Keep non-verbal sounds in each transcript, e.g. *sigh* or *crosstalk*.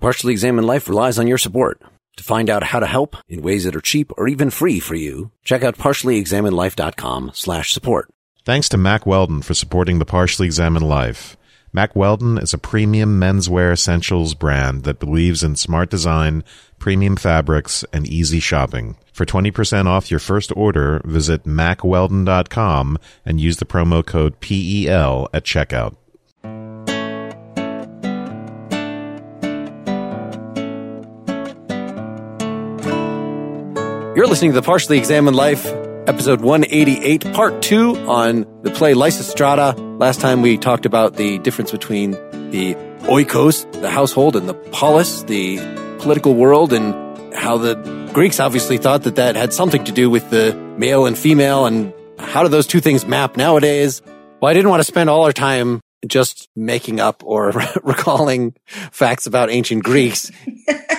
Partially Examined Life relies on your support. To find out how to help in ways that are cheap or even free for you, check out partiallyexaminedlife.com slash support. Thanks to Mack Weldon for supporting the Partially Examined Life. Mack Weldon is a premium menswear essentials brand that believes in smart design, premium fabrics, and easy shopping. For 20% off your first order, visit mackweldon.com and use the promo code PEL at checkout. You're listening to the Partially Examined Life, episode 188, part two on the play Lysistrata. Last time we talked about the difference between the oikos, the household, and the polis, the political world, and how the Greeks obviously thought that that had something to do with the male and female, and how do those two things map nowadays? Well, I didn't want to spend all our time just making up or *laughs* recalling facts about ancient Greeks. *laughs*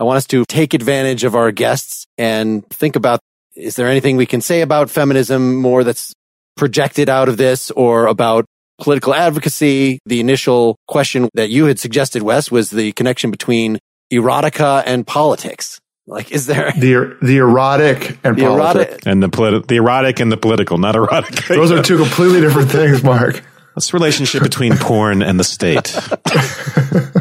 I want us to take advantage of our guests and think about is there anything we can say about feminism more that's projected out of this or about political advocacy? The initial question that you had suggested, Wes, was the connection between erotica and politics. Like, is there the er, the erotic and the politics erotic? And the, politi- the erotic and the political, not erotic. *laughs* Those are two completely different things, Mark. What's the relationship between porn and the state?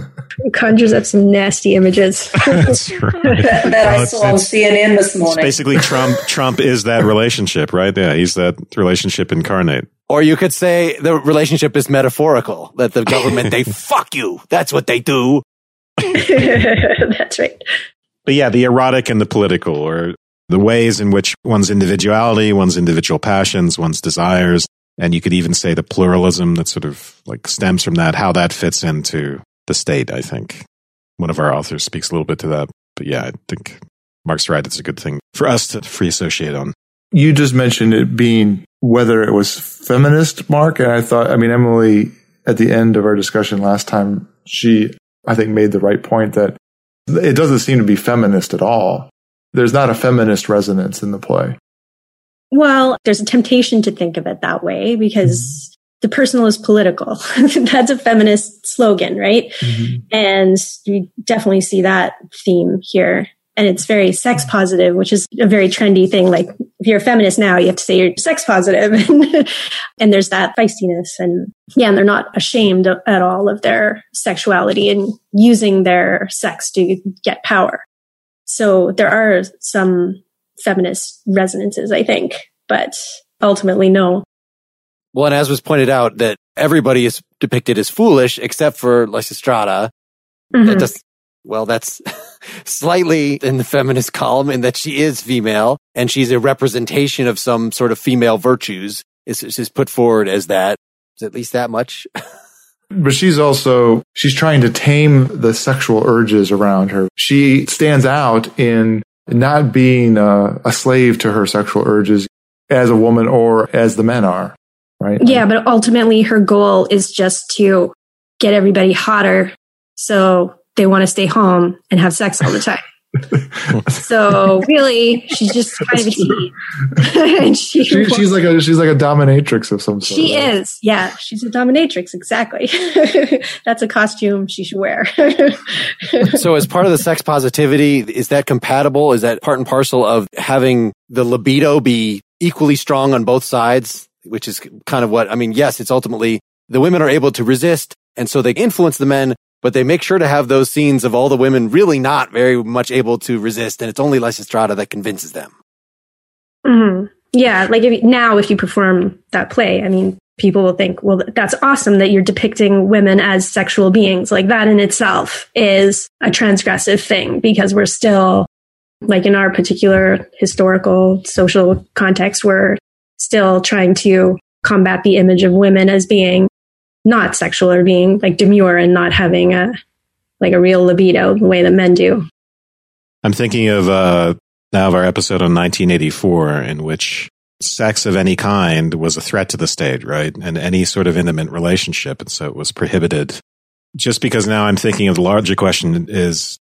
*laughs* It conjures up some nasty images. *laughs* That's *laughs* right. that, that I saw on CNN this It's morning. basically Trump. *laughs* Trump is that relationship, right? Yeah, he's that relationship incarnate. Or you could say the relationship is metaphorical, that the government, they fuck you. That's what they do. That's right. But yeah, the erotic and the political, or the ways in which one's individuality, one's individual passions, one's desires, and you could even say the pluralism that sort of like stems from that, how that fits into the state. I think one of our authors speaks a little bit to that. But yeah, I think Mark's right. It's a good thing for us to free associate on. You just mentioned it being whether it was feminist, Mark, and I thought, I mean, Emily, at the end of our discussion last time, she, I think, made the right point that it doesn't seem to be feminist at all. There's not a feminist resonance in the play. Well, there's a temptation to think of it that way because mm-hmm. The personal is political. *laughs* That's a feminist slogan, right? Mm-hmm. And you definitely see that theme here. And it's very sex positive, which is a very trendy thing. Like if you're a feminist now, you have to say you're sex positive. *laughs* and there's that feistiness. And yeah, and they're not ashamed at all of their sexuality and using their sex to get power. So there are some feminist resonances, I think, but ultimately, no. Well, and as was pointed out, that everybody is depicted as foolish except for Lysistrata. Mhm. That does, well, that's *laughs* slightly in the feminist column in that she is female and she's a representation of some sort of female virtues is, is put forward as that. Is at least that much? *laughs* But she's also, she's trying to tame the sexual urges around her. She stands out in not being a, a slave to her sexual urges as a woman or as the men are, right? Yeah, but ultimately, her goal is just to get everybody hotter so they want to stay home and have sex all the time. *laughs* so really, she's just kind of a *laughs* and she, She, she's like a, she's like a dominatrix of some sort. she right? is, yeah, she's a dominatrix, exactly. *laughs* That's a costume she should wear. so as part of the sex positivity, is that compatible? Is that part and parcel of having the libido be equally strong on both sides? Which is kind of what, I mean, yes, it's ultimately the women are able to resist and so they influence the men, but they make sure to have those scenes of all the women really not very much able to resist. And it's only Lysistrata that convinces them. hmm Yeah, like if, now if you perform that play, I mean, people will think, well, that's awesome that you're depicting women as sexual beings. Like that in itself is a transgressive thing because we're still, like in our particular historical social context, we're still trying to combat the image of women as being not sexual or being like demure and not having a like a real libido the way that men do. I'm thinking of uh, now of our episode on 1984, in which sex of any kind was a threat to the state, right? And any sort of intimate relationship. And so it was prohibited. Just because now I'm thinking of the larger question is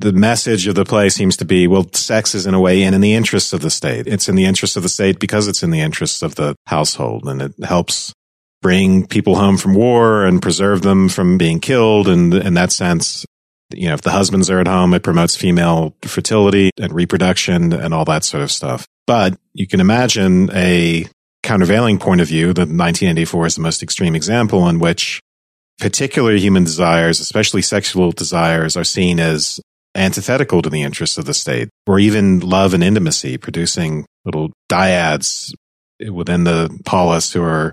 the message of the play seems to be, well, sex is in a way in, in the interests of the state. It's in the interests of the state because it's in the interests of the household and it helps bring people home from war and preserve them from being killed. And in that sense, you know, if the husbands are at home, it promotes female fertility and reproduction and all that sort of stuff. But you can imagine a countervailing point of view that 1984 is the most extreme example in which particular human desires, especially sexual desires, are seen as antithetical to the interests of the state, or even love and intimacy, producing little dyads within the polis who are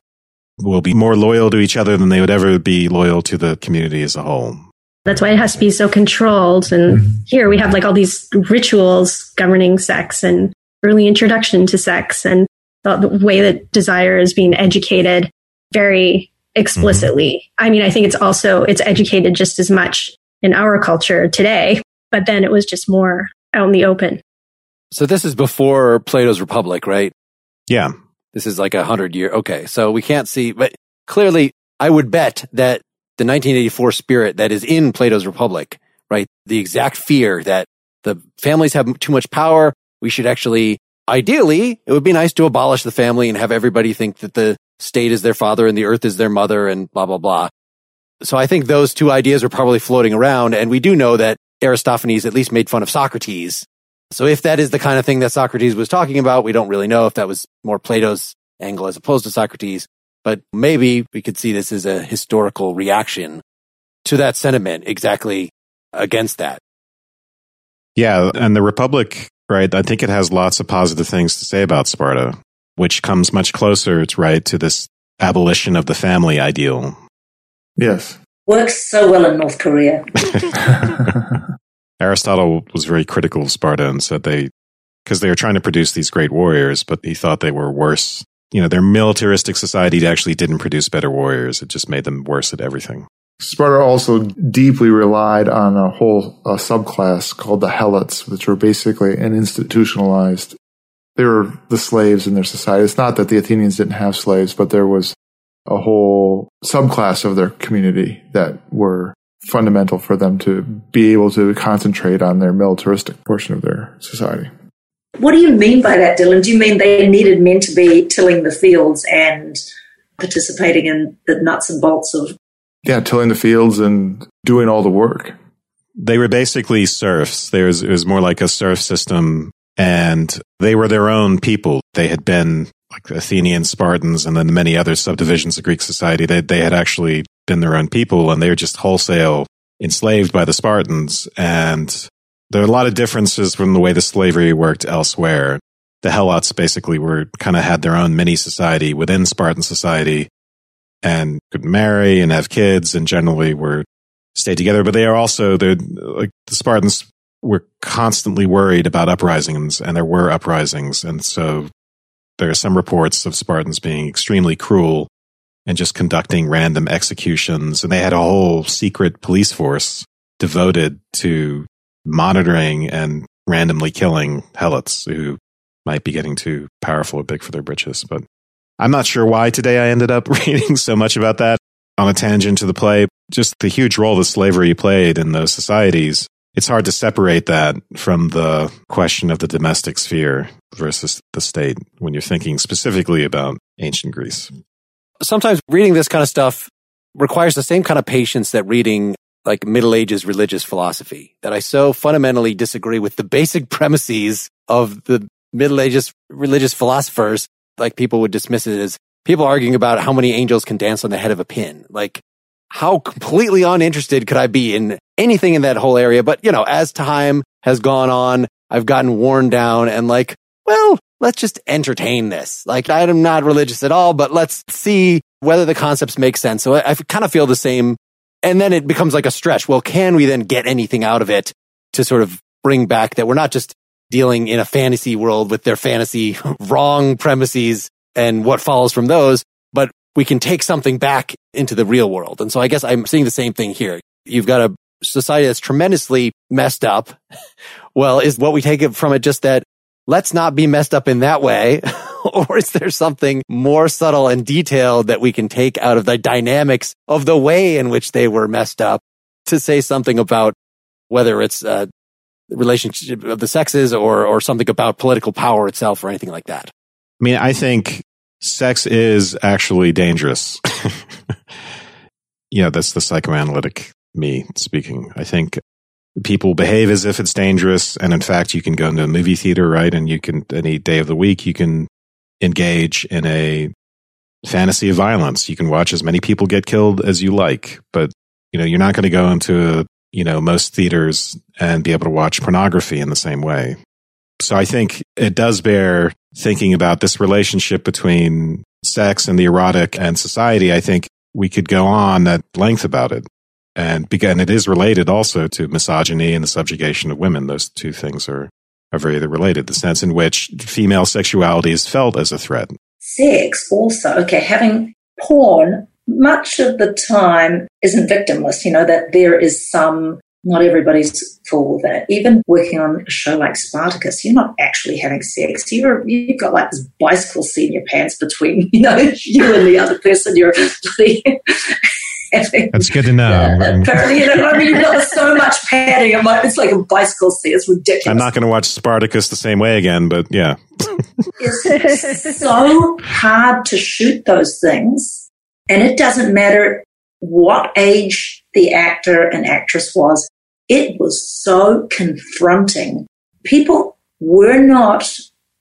will be more loyal to each other than they would ever be loyal to the community as a whole. That's why it has to be so controlled. And mm-hmm. here we have like all these rituals governing sex and early introduction to sex and the, the way that desire is being educated very explicitly. Mm-hmm. I mean, I think it's also, it's educated just as much in our culture today, but then it was just more out in the open. So this is before Plato's Republic, right? Yeah. This is like a hundred year. Okay. So we can't see, but clearly I would bet that the 1984 spirit that is in Plato's Republic, right? The exact fear that the families have too much power. We should actually, ideally, it would be nice to abolish the family and have everybody think that the state is their father and the earth is their mother and blah, blah, blah. So I think those two ideas are probably floating around. And we do know that Aristophanes at least made fun of Socrates. So if that is the kind of thing that Socrates was talking about, we don't really know if that was more Plato's angle as opposed to Socrates. But maybe we could see this as a historical reaction to that sentiment exactly against that. Yeah. And the Republic, right? I think it has lots of positive things to say about Sparta, which comes much closer, right, to this abolition of the family ideal. Yes. Works so well in North Korea. *laughs* Aristotle was very critical of Sparta and said they, because they were trying to produce these great warriors, but he thought they were worse. You know, their militaristic society actually didn't produce better warriors. It just made them worse at everything. Sparta also deeply relied on a whole a subclass called the Helots, which were basically an institutionalized. They were the slaves in their society. It's not that the Athenians didn't have slaves, but there was a whole subclass of their community that were fundamental for them to be able to concentrate on their militaristic portion of their society. What do you mean by that, Dylan? Do you mean they needed men to be tilling the fields and participating in the nuts and bolts of? Yeah, tilling the fields and doing all the work. They were basically serfs. There was, it was more like a serf system, and they were their own people. They had been like Athenian Spartans and then many other subdivisions of Greek society, they, they had actually been their own people and they were just wholesale enslaved by the Spartans. And there are a lot of differences from the way the slavery worked elsewhere. The Helots basically were kind of had their own mini society within Spartan society and could marry and have kids and generally were stayed together. But they are also, they're like the Spartans were constantly worried about uprisings and there were uprisings. And so there are some reports of Spartans being extremely cruel and just conducting random executions. And they had a whole secret police force devoted to monitoring and randomly killing helots who might be getting too powerful or big for their britches. But I'm not sure why today I ended up *laughs* reading so much about that on a tangent to the play. Just the huge role that slavery played in those societies it's hard to separate that from the question of the domestic sphere versus the state when you're thinking specifically about ancient Greece. Sometimes reading this kind of stuff requires the same kind of patience that reading like Middle Ages religious philosophy, that I so fundamentally disagree with the basic *laughs* premises of the Middle Ages religious philosophers. Like people would dismiss it as people arguing about how many angels can dance on the head of a pin. Like how completely uninterested could I be in anything in that whole area? But, you know, as time has gone on, I've gotten worn down and like, well, let's just entertain this. Like, I'm not religious at all, but let's see whether the concepts make sense. So I, I kind of feel the same. And then it becomes like a stretch. Well, can we then get anything out of it to sort of bring back that we're not just dealing in a fantasy world with their fantasy *laughs* wrong premises and what follows from those, but we can take something back into the real world. And so I guess I'm seeing the same thing here. You've got a society that's tremendously messed up. *laughs* well, is what we take it from it just that let's not be messed up in that way? *laughs* or is there something more subtle and detailed that we can take out of the dynamics of the way in which they were messed up to say something about whether it's a uh, relationship of the sexes or, or something about political power itself or anything like that? I mean, I think sex is actually dangerous. *laughs* yeah, that's the psychoanalytic me speaking. I think people behave as if it's dangerous. And in fact, you can go into a movie theater, right? And you can, any day of the week, you can engage in a fantasy of violence. You can watch as many people get killed as you like, but you know, you're not going to go into, you know, most theaters and be able to watch pornography in the same way. So I think it does bear thinking about this relationship between sex and the erotic and society. I think we could go on at length about it. And again, it is related also to misogyny and the subjugation of women. Those two things are, are very related. The sense in which female sexuality is felt as a threat. Sex also, okay, having porn much of the time isn't victimless, you know, that there is some not everybody's for that. Even working on a show like Spartacus, you're not actually having sex. You're you've got like this bicycle seat in your pants between *laughs* you know you and the other person. You're *laughs* having. That's good to know. Uh, apparently, you know, I mean, you've got so much padding. It's like a bicycle seat. It's ridiculous. I'm not going to watch Spartacus the same way again, but yeah. it's so hard to shoot those things, and it doesn't matter what age the actor and actress was. It was so confronting. People were not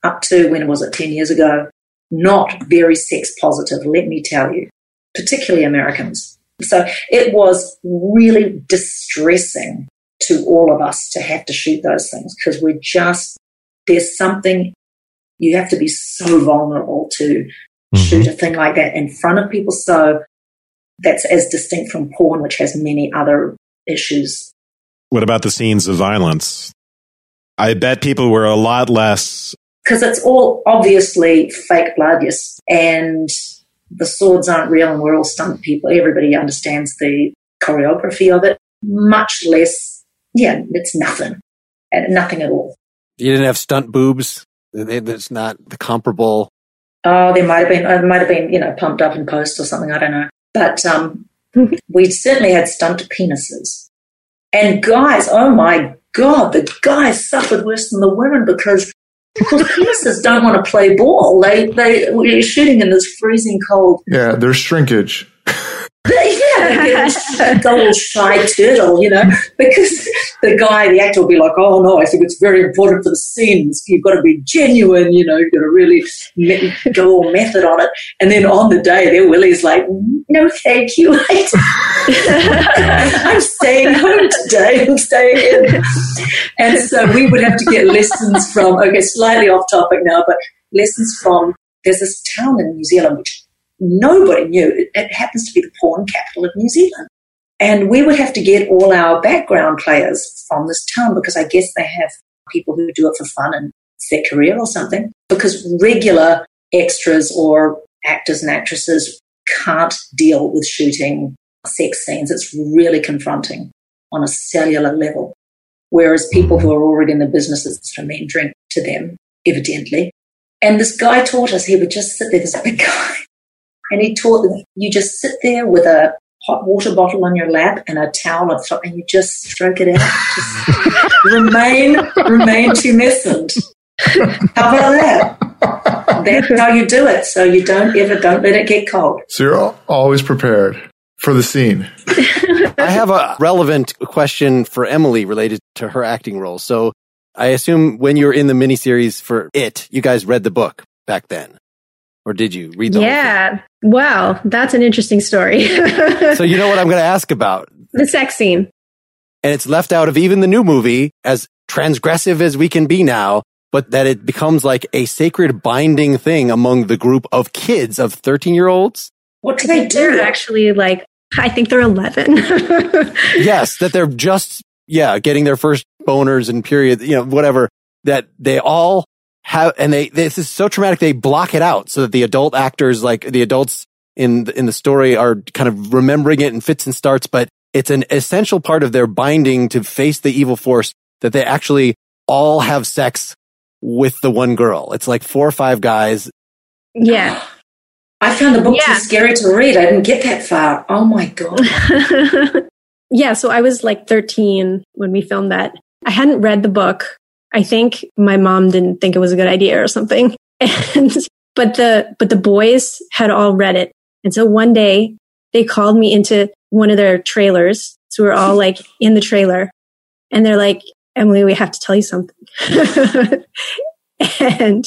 up to when was it 10 years ago not very sex positive let me tell you particularly americans so it was really distressing to all of us to have to shoot those things because we're just there's something you have to be so vulnerable to mm-hmm. shoot a thing like that in front of people so that's as distinct from porn, which has many other issues. What about the scenes of violence? I bet people were a lot less. Because it's all obviously fake blood, yes. And the swords aren't real and we're all stunt people. Everybody understands the choreography of it. Much less, yeah, it's nothing. And nothing at all. You didn't have stunt boobs? It's not the comparable. Oh, there might have been, it might have been, you know, pumped up in post or something. I don't know. But um, *laughs* we certainly had stunt penises. And guys, oh my God, the guys suffered worse than the women because because penises don't want to play ball. They they we're shooting in this freezing cold. Yeah, there's shrinkage. Yeah, little shy turtle, you know, because the guy, the actor will be like, oh no, I think it's very important for the scenes. You've got to be genuine, you know, you've got to really me- go all method on it. And then on the day, their Willie's like, no, thank you. *laughs* I'm staying home today. I'm staying in. And so we would have to get lessons from, okay, slightly off topic now, but lessons from, there's this town in New Zealand which nobody knew. It, it happens to be the porn capital of New Zealand. And we would have to get all our background players from this town because I guess they have people who do it for fun and it's their career or something. Because regular extras or actors and actresses can't deal with shooting sex scenes. It's really confronting on a cellular level. Whereas people who are already in the business, it's a mean drink to them, evidently. And this guy taught us he would just sit there, this big guy, and he taught them you just sit there with a hot water bottle on your lap and a towel on top and you just stroke it out. Just *laughs* remain, remain tumescent. How about that? That's how you do it. So you don't ever, don't let it get cold. So you're always prepared for the scene. *laughs* I have a relevant question for Emily related to her acting role. So I assume when you were in the miniseries for it, you guys read the book back then or did you read the yeah. Wow. That's an interesting story. So you know what i'm going *laughs* to ask about? The sex scene. And it's left out of even the new movie as transgressive as we can be now but that it becomes like a sacred binding thing among the group of kids of 13 year olds what do they do? actually like i think they're 11 *laughs* yes that they're just yeah getting their first boners and period you know whatever that they all have, and they, this is so traumatic. They block it out so that the adult actors, like the adults in the, in the story are kind of remembering it in fits and starts, but it's an essential part of their binding to face the evil force that they actually all have sex with the one girl. It's like four or five guys. Yeah. I found the book yeah. too scary to read. I didn't get that far. Oh my God. *laughs* yeah. So I was like 13 when we filmed that. I hadn't read the book. I think my mom didn't think it was a good idea or something. *laughs* And but the, but the boys had all read it. And so one day they called me into one of their trailers. So we we're all like *laughs* in the trailer and they're like, Emily, we have to tell you something. *laughs* and,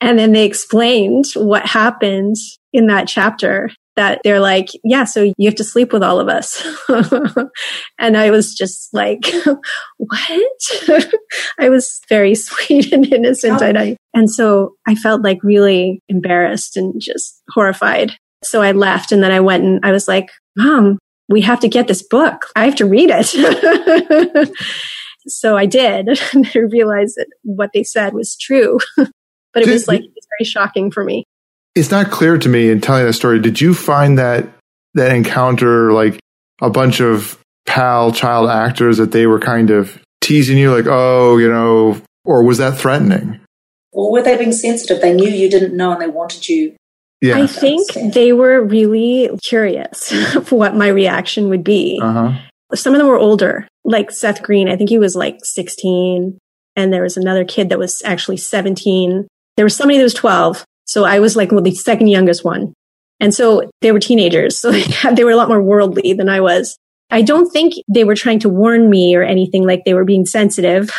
and then they explained what happened in that chapter that they're like, yeah, so you have to sleep with all of us. *laughs* and I was just like, *laughs* what? *laughs* I was very sweet and innocent. Oh. And I, and so I felt like really embarrassed and just horrified. So I left and then I went and I was like, mom, we have to get this book. I have to read it. so I did. And I realized that what they said was true. but it was like, it was very shocking for me it's not clear to me in telling that story. Did you find that that encounter like a bunch of pal child actors that they were kind of teasing you, like, oh, you know, or was that threatening? Or were they being sensitive? They knew you didn't know and they wanted you. Yeah. I think they were really curious of what my reaction would be. Uh-huh. Some of them were older, like Seth Green. I think he was like 16. And there was another kid that was actually 17. There was somebody that was 12 so I was like well, the second youngest one. And so they were teenagers. So *laughs* they were a lot more worldly than I was. I don't think they were trying to warn me or anything like they were being sensitive.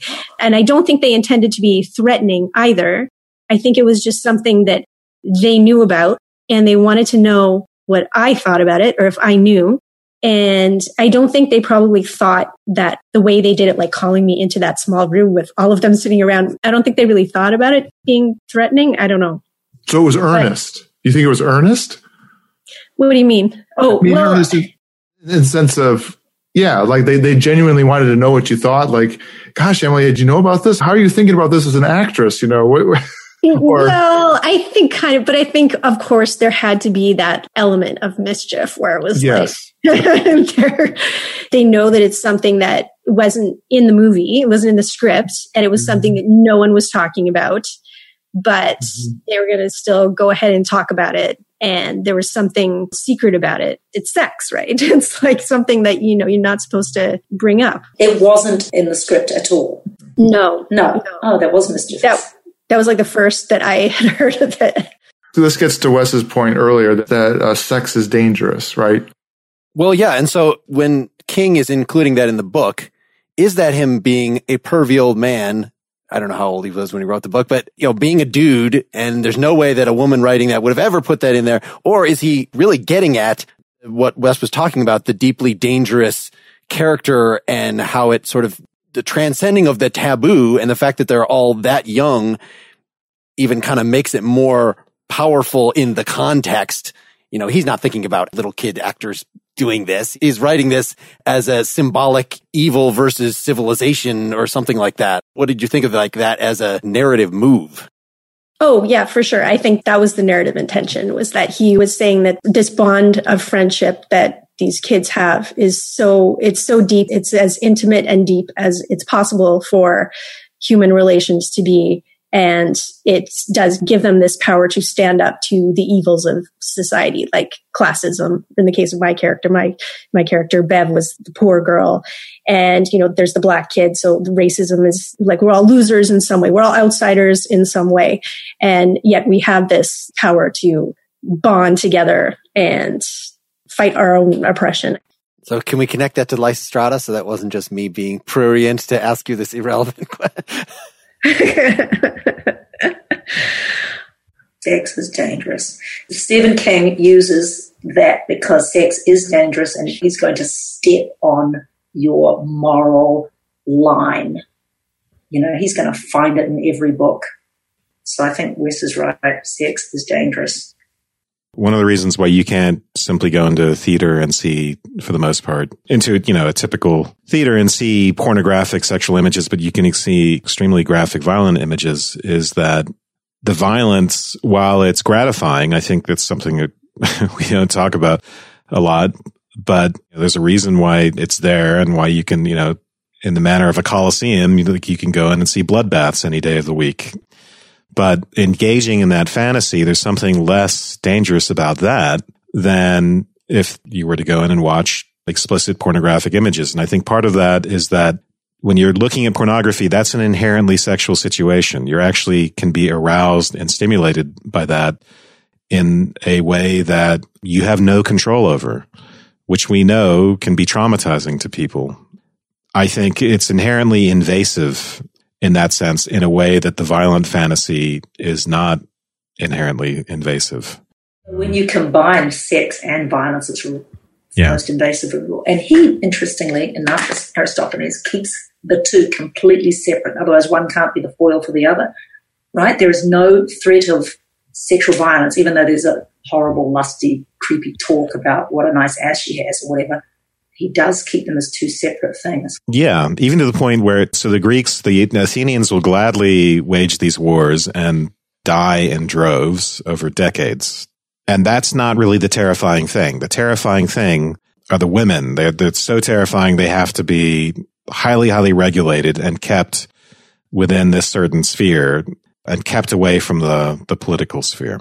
*laughs* and I don't think they intended to be threatening either. I think it was just something that they knew about and they wanted to know what I thought about it or if I knew. And I don't think they probably thought that the way they did it, like calling me into that small room with all of them sitting around, I don't think they really thought about it being threatening. I don't know. So it was earnest. But, you think it was earnest? What do you mean? Oh, I mean, well, earnest in, in the sense of, yeah, like they, they genuinely wanted to know what you thought. Like, gosh, Emily, did you know about this? How are you thinking about this as an actress? You know, what, *laughs* or, well, I think kind of, but I think, of course, there had to be that element of mischief where it was yes. *laughs* like, they know that it's something that wasn't in the movie, it wasn't in the script, and it was mm-hmm. something that no one was talking about, but mm-hmm. they were going to still go ahead and talk about it. And there was something secret about it. It's sex, *laughs* right? It's like something that, you know, you're not supposed to bring up. It wasn't in the script at all. No. No. no. Oh, that was mischievous. That, that was like the first that I *laughs* had heard of it. So this gets to Wes's point earlier that, that uh, sex is dangerous, right? Well, yeah. And so when King is including that in the book, is that him being a pervy old man? I don't know how old he was when he wrote the book, but you know, being a dude and there's no way that a woman writing that would have ever put that in there. Or is he really getting at what Wes was talking about, the deeply dangerous character and how it sort of the transcending of the taboo and the fact that they're all that young even kind of makes it more powerful in the context. You know, he's not thinking about little kid actors doing this. He's writing this as a symbolic evil versus civilization or something like that. What did you think of like that as a narrative move? Oh, yeah, for sure. I think that was the narrative intention was that he was saying that this bond of friendship that these kids have is so, it's so deep. It's as intimate and deep as it's possible for human relations to be. And it does give them this power to stand up to the evils of society, like classism. In the case of my character, my, my character, Bev, was the poor girl. And, you know, there's the black kid. So racism is like, we're all losers in some way. We're all outsiders in some way. And yet we have this power to bond together and fight our own oppression. So can we connect that to Lysistrata so that wasn't just me being prurient to ask you this irrelevant *laughs* question? *laughs* sex is dangerous. Stephen King uses that because sex is dangerous and he's going to step on your moral line. You know, he's going to find it in every book. So I think Wes is right. Sex is dangerous. One of the reasons why you can't simply go into a theater and see, for the most part, into, you know, a typical theater and see pornographic sexual images, but you can see extremely graphic violent images is that the violence, while it's gratifying, I think that's something that *laughs* we don't talk about a lot, but there's a reason why it's there and why you can, you know, in the manner of a coliseum, you, you can go in and see bloodbaths any day of the week. But engaging in that fantasy, there's something less dangerous about that than if you were to go in and watch explicit pornographic images. And I think part of that is that when you're looking at pornography, that's an inherently sexual situation. You actually can be aroused and stimulated by that in a way that you have no control over, which we know can be traumatizing to people. I think it's inherently invasive in that sense, in a way that the violent fantasy is not inherently invasive. When you combine sex and violence, it's the yeah. most invasive of all. And he, interestingly enough, Aristophanes keeps the two completely separate. Otherwise, one can't be the foil for the other, right? There is no threat of sexual violence, even though there's a horrible, lusty, creepy talk about what a nice ass she has or whatever. He does keep them as two separate things. Yeah, even to the point where, so the Greeks, the Athenians will gladly wage these wars and die in droves over decades. And that's not really the terrifying thing. The terrifying thing are the women. They're, they're so terrifying they have to be highly, highly regulated and kept within this certain sphere and kept away from the, the political sphere.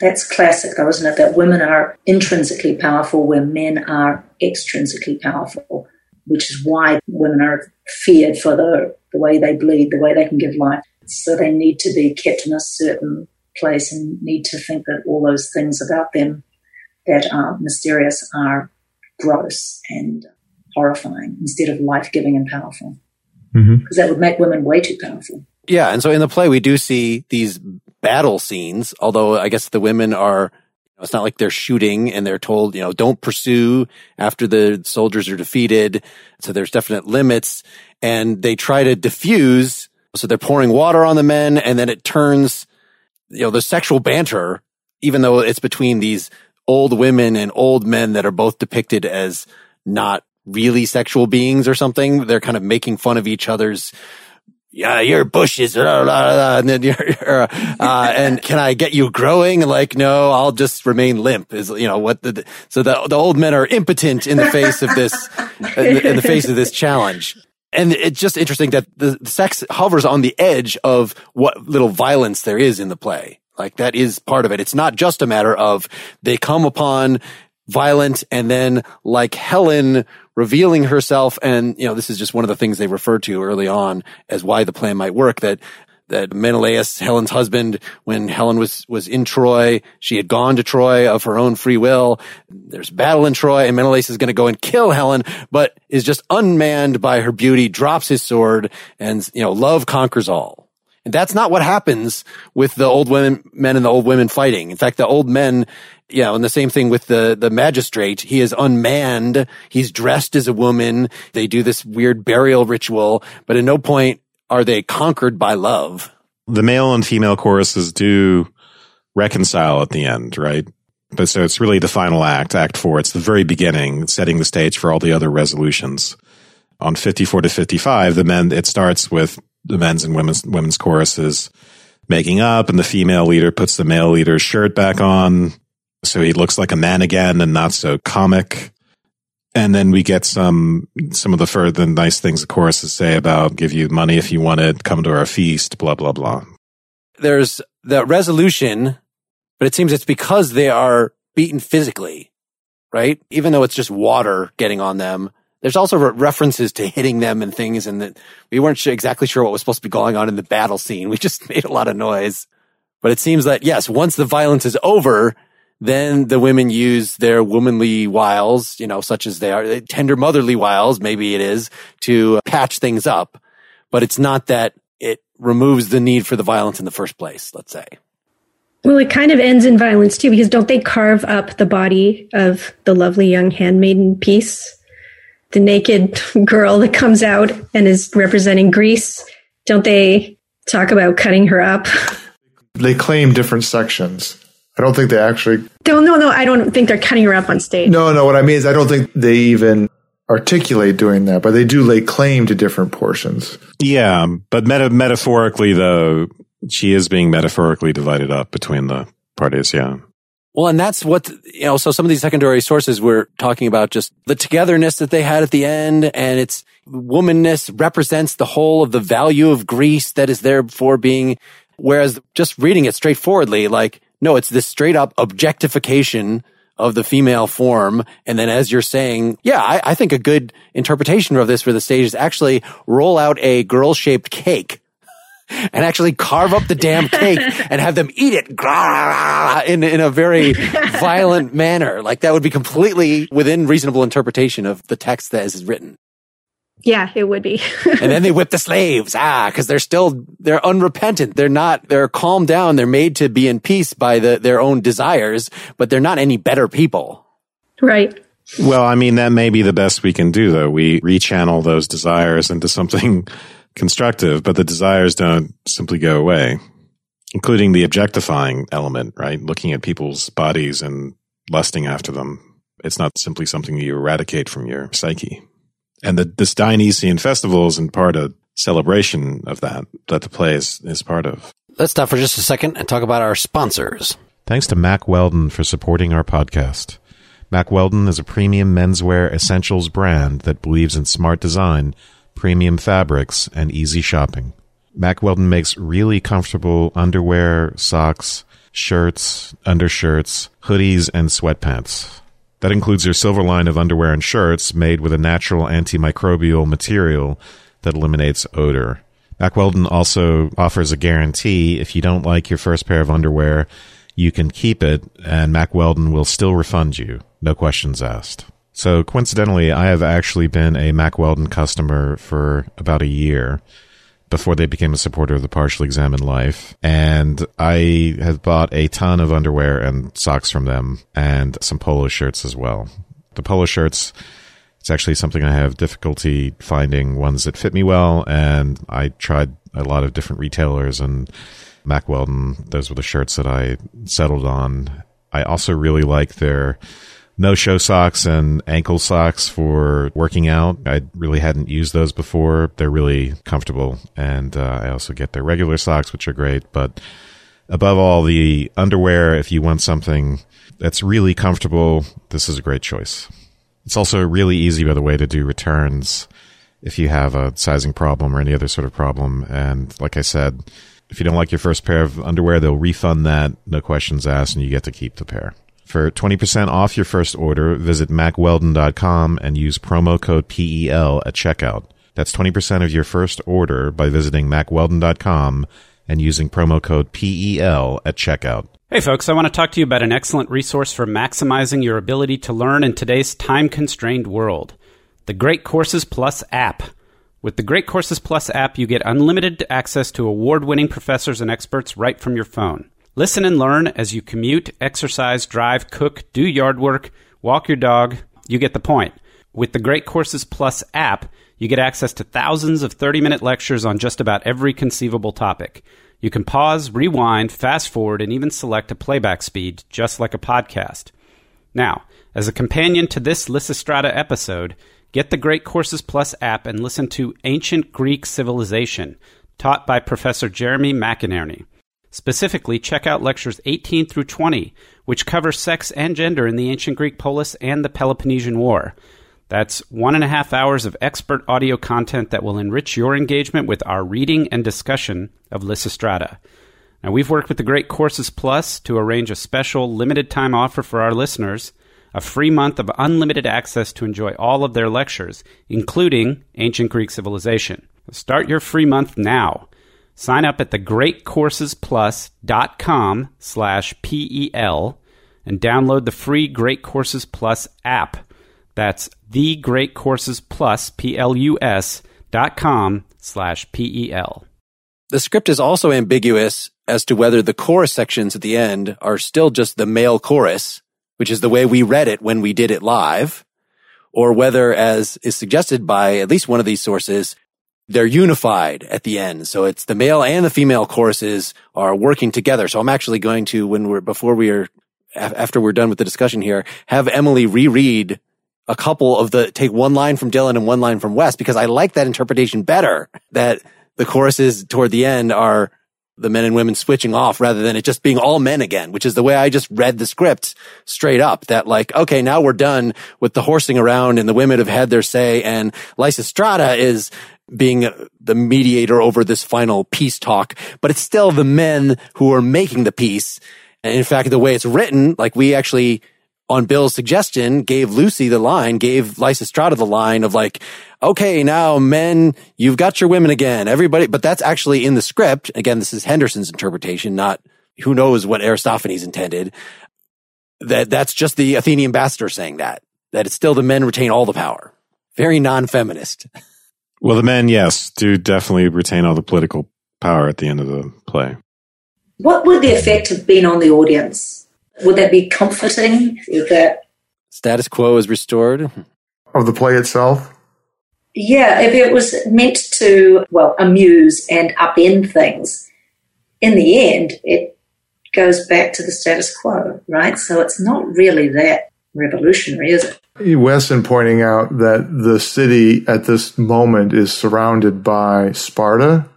That's classic, though, isn't it? That women are intrinsically powerful where men are extrinsically powerful, which is why women are feared for the, the way they bleed, the way they can give life. So they need to be kept in a certain place and need to think that all those things about them that are mysterious are gross and horrifying instead of life giving and powerful. Because mm-hmm. that would make women way too powerful. Yeah. And so in the play, we do see these battle scenes, although I guess the women are, it's not like they're shooting and they're told, you know, don't pursue after the soldiers are defeated. So there's definite limits and they try to diffuse. So they're pouring water on the men and then it turns, you know, the sexual banter, even though it's between these old women and old men that are both depicted as not really sexual beings or something. They're kind of making fun of each other's yeah, your bushes, blah, blah, blah, and then you're, you're uh, and *laughs* can I get you growing? Like, no, I'll just remain limp. Is you know what? The, so the the old men are impotent in the face of this, *laughs* in the, in the face of this challenge. And it's just interesting that the, the sex hovers on the edge of what little violence there is in the play. Like that is part of it. It's not just a matter of they come upon violent and then like Helen revealing herself. And, you know, this is just one of the things they refer to early on as why the plan might work that that Menelaus, Helen's husband, when Helen was, was in Troy, she had gone to Troy of her own free will. There's battle in Troy and Menelaus is going to go and kill Helen, but is just unmanned by her beauty, drops his sword and, you know, love conquers all. And that's not what happens with the old women, men and the old women fighting. In fact, the old men you know, and the same thing with the, the magistrate. He is unmanned. He's dressed as a woman. They do this weird burial ritual, but at no point are they conquered by love. The male and female choruses do reconcile at the end, right? But so it's really the final act, act four. It's the very beginning, setting the stage for all the other resolutions. On 54 to 55, the men, it starts with the men's and women's, women's choruses making up and the female leader puts the male leader's shirt back on so he looks like a man again and not so comic. And then we get some some of the further nice things the choruses say about give you money if you want it, come to our feast, blah blah blah. There's that resolution, but it seems it's because they are beaten physically, right? Even though it's just water getting on them. There's also re- references to hitting them and things, and that we weren't sure, exactly sure what was supposed to be going on in the battle scene. *laughs* We just made a lot of noise. But it seems that yes, once the violence is over, then the women use their womanly wiles, you know, such as they are eh, tender motherly wiles, maybe it is to patch things up. But it's not that it removes the need for the violence in the first place, let's say. Well, it kind of ends in violence too, because don't they carve up the body of the lovely young handmaiden piece? The naked *laughs* girl that comes out and is representing Greece. Don't they talk about cutting her up? They claim different sections. I don't think they actually. No, no, no. I don't think they're cutting her up on stage. No, no. What I mean is, I don't think they even articulate doing that, but they do lay claim to different portions. Yeah, but meta- metaphorically, though, she is being metaphorically divided up between the parties. Yeah. Well, and that's what, you know, so some of these secondary sources were talking about just the togetherness that they had at the end and its womanness represents the whole of the value of Greece that is there for being, whereas just reading it straightforwardly, like no, it's this straight up objectification of the female form. And then as you're saying, yeah, I, I think a good interpretation of this for the stage is actually roll out a girl shaped cake *laughs* and actually carve up the damn cake *laughs* and have them eat it *laughs* in, in a very violent manner. Like that would be completely within reasonable interpretation of the text that is written. Yeah, it would be. *laughs* and then they whip the slaves. Ah, cause they're still, they're unrepentant. They're not, they're calmed down. They're made to be in peace by the, their own desires, but they're not any better people. Right. Well, I mean, that may be the best we can do though. We rechannel those desires into something *laughs* constructive, but the desires don't simply go away, including the objectifying element, right? Looking at people's bodies and lusting after them. It's not simply something you eradicate from your psyche. And the, this Dionysian festival is in part a celebration of that, that the play is, is part of. Let's stop for just a second and talk about our sponsors. Thanks to Mack Weldon for supporting our podcast. Mack Weldon is a premium menswear essentials brand that believes in smart design premium fabrics, and easy shopping. Mack Weldon makes really comfortable underwear, socks, shirts, undershirts, hoodies, and sweatpants. That includes your silver line of underwear and shirts made with a natural antimicrobial material that eliminates odor. Mack Weldon also offers a guarantee. If you don't like your first pair of underwear, you can keep it, and Mack Weldon will still refund you. No questions asked. So coincidentally, I have actually been a Mack Weldon customer for about a year before they became a supporter of the Partially Examined Life. And I have bought a ton of underwear and socks from them and some polo shirts as well. The polo shirts, it's actually something I have difficulty finding ones that fit me well. And I tried a lot of different retailers and Mack Weldon, those were the shirts that I settled on. I also really like their no show socks and ankle socks for working out. I really hadn't used those before. They're really comfortable. And uh, I also get their regular socks, which are great. But above all, the underwear, if you want something that's really comfortable, this is a great choice. It's also really easy, by the way, to do returns if you have a sizing problem or any other sort of problem. And like I said, if you don't like your first pair of underwear, they'll refund that, no questions asked, and you get to keep the pair. For 20% off your first order, visit mackweldon.com and use promo code PEL at checkout. That's 20% of your first order by visiting mackweldon.com and using promo code PEL at checkout. Hey folks, I want to talk to you about an excellent resource for maximizing your ability to learn in today's time-constrained world. The Great Courses Plus app. With the Great Courses Plus app, you get unlimited access to award-winning professors and experts right from your phone. Listen and learn as you commute, exercise, drive, cook, do yard work, walk your dog. You get the point. With the Great Courses Plus app, you get access to thousands of 30 minute lectures on just about every conceivable topic. You can pause, rewind, fast forward, and even select a playback speed, just like a podcast. Now, as a companion to this Lysistrata episode, get the Great Courses Plus app and listen to Ancient Greek Civilization, taught by Professor Jeremy McInerney. Specifically, check out lectures 18 through 20, which cover sex and gender in the ancient Greek polis and the Peloponnesian War. That's one and a half hours of expert audio content that will enrich your engagement with our reading and discussion of Lysistrata. Now, we've worked with the Great Courses Plus to arrange a special limited time offer for our listeners a free month of unlimited access to enjoy all of their lectures, including Ancient Greek Civilization. Start your free month now Sign up at thegreatcoursesplus.com slash PEL and download the free Great Courses Plus app. That's the Great Courses Plus, P-L-U-S dot com slash P-E-L. The script is also ambiguous as to whether the chorus sections at the end are still just the male chorus, which is the way we read it when we did it live, or whether, as is suggested by at least one of these sources, they're unified at the end. So it's the male and the female choruses are working together. So I'm actually going to, when we're, before we are, after we're done with the discussion here, have Emily reread a couple of the, take one line from Dylan and one line from Wes because I like that interpretation better that the choruses toward the end are the men and women switching off rather than it just being all men again, which is the way I just read the script straight up that like, okay, now we're done with the horsing around and the women have had their say and Lysistrata is being the mediator over this final peace talk, but it's still the men who are making the peace. And in fact, the way it's written, like we actually on Bill's suggestion, gave Lucy the line, gave Lysistrata the line of like, okay, now men, you've got your women again, everybody, but that's actually in the script. Again, this is Henderson's interpretation, not who knows what Aristophanes intended. That that's just the Athenian ambassador saying that, that it's still the men retain all the power. Very non-feminist. *laughs* Well, the men, yes, do definitely retain all the political power at the end of the play. What would the effect have been on the audience? Would that be comforting? Would that status quo is restored of the play itself? Yeah, if it was meant to, well, amuse and upend things, in the end, it goes back to the status quo, right? So it's not really that revolutionary, is it? Weston pointing out that the city at this moment is surrounded by Sparta.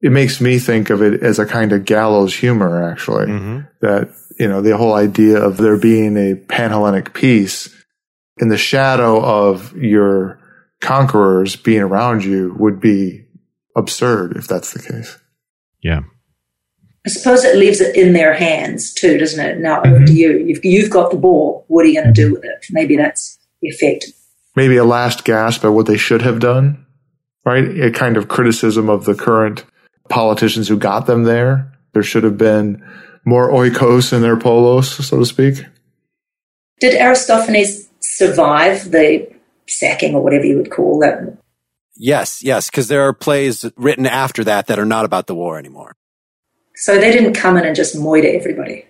It makes me think of it as a kind of gallows humor, actually. Mm-hmm. That, you know, the whole idea of there being a Panhellenic peace in the shadow of your conquerors being around you would be absurd if that's the case. Yeah. I suppose it leaves it in their hands too, doesn't it? Now mm-hmm. over to you. You've, you've got the ball. What are you going to do with it? Maybe that's the effect. Maybe a last gasp at what they should have done, right? A kind of criticism of the current politicians who got them there. There should have been more oikos in their polis, so to speak. Did Aristophanes survive the sacking or whatever you would call that. Yes, yes, because there are plays written after that that are not about the war anymore. So they didn't come in and just moiter everybody.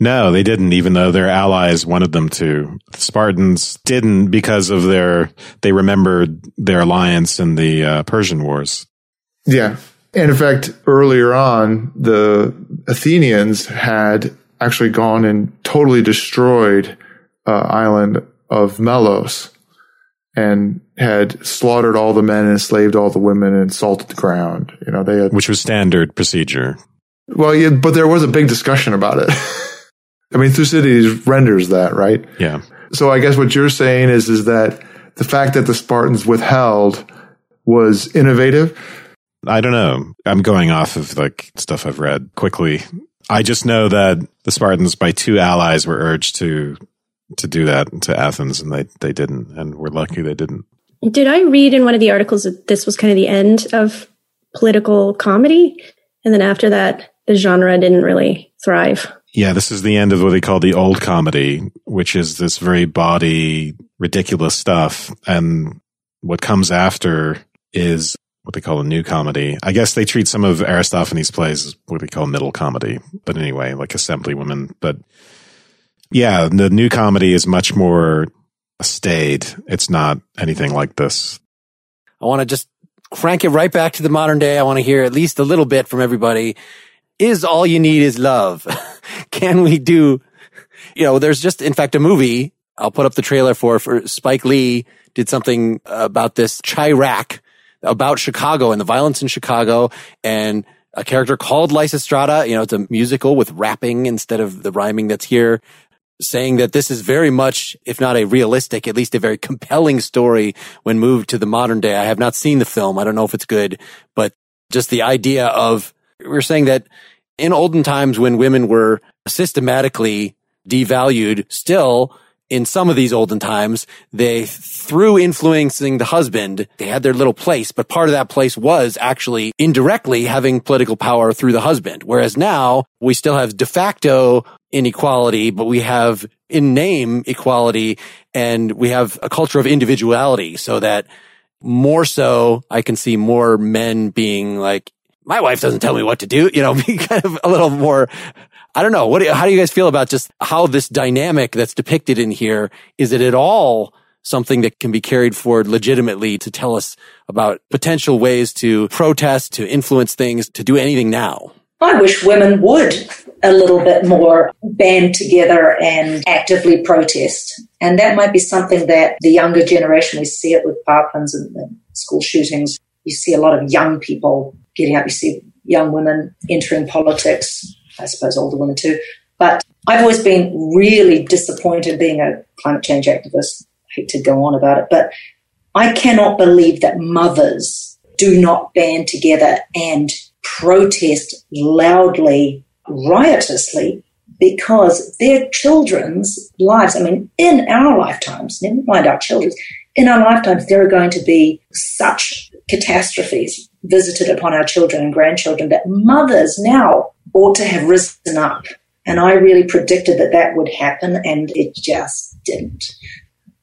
No, they didn't, even though their allies wanted them to. The Spartans didn't because of their, they remembered their alliance in the uh, Persian Wars. Yeah. And in fact, earlier on, the Athenians had actually gone and totally destroyed uh, island of Melos and had slaughtered all the men and enslaved all the women and salted the ground. You know, they had, which was standard procedure. Well, yeah, but there was a big discussion about it. *laughs* I mean, Thucydides renders that, right? Yeah. So I guess what you're saying is, is that the fact that the Spartans withheld was innovative. I don't know. I'm going off of like stuff I've read quickly. I just know that the Spartans, by two allies, were urged to to do that to Athens, and they they didn't, and we're lucky they didn't. Did I read in one of the articles that this was kind of the end of political comedy, and then after that, the genre didn't really thrive? Yeah, this is the end of what they call the old comedy, which is this very bawdy, ridiculous stuff, and what comes after is what they call a new comedy. I guess they treat some of Aristophanes' plays as what they call middle comedy, but anyway, like Assemblywomen. But yeah, the new comedy is much more staid. It's not anything like this. I want to just crank it right back to the modern day. I want to hear at least a little bit from everybody. Is all you need is love? *laughs* Can we do, you know, there's just, in fact, a movie I'll put up the trailer for, for Spike Lee did something about this Chi-Raq about Chicago and the violence in Chicago and a character called Lysistrata. You know, it's a musical with rapping instead of the rhyming that's here saying that this is very much, if not a realistic, at least a very compelling story when moved to the modern day. I have not seen the film. I don't know if it's good, but just the idea of, we're saying that in olden times when women were systematically devalued, still in some of these olden times, they, through influencing the husband, they had their little place, but part of that place was actually indirectly having political power through the husband. Whereas now we still have de facto inequality, but we have in name equality and we have a culture of individuality so that more so I can see more men being like, my wife doesn't tell me what to do, you know, *laughs* be kind of a little more I don't know. What, how do you guys feel about just how this dynamic that's depicted in here? Is it at all something that can be carried forward legitimately to tell us about potential ways to protest, to influence things, to do anything now? I wish women would a little bit more band together and actively protest. And that might be something that the younger generation, we see it with Parklands and, and school shootings. You see a lot of young people getting up. You see young women entering politics I suppose older women too. But I've always been really disappointed being a climate change activist. I hate to go on about it, but I cannot believe that mothers do not band together and protest loudly, riotously because their children's lives, I mean, in our lifetimes, never mind our children's, in our lifetimes, there are going to be such catastrophes visited upon our children and grandchildren that mothers now ought to have risen up. And I really predicted that that would happen, and it just didn't.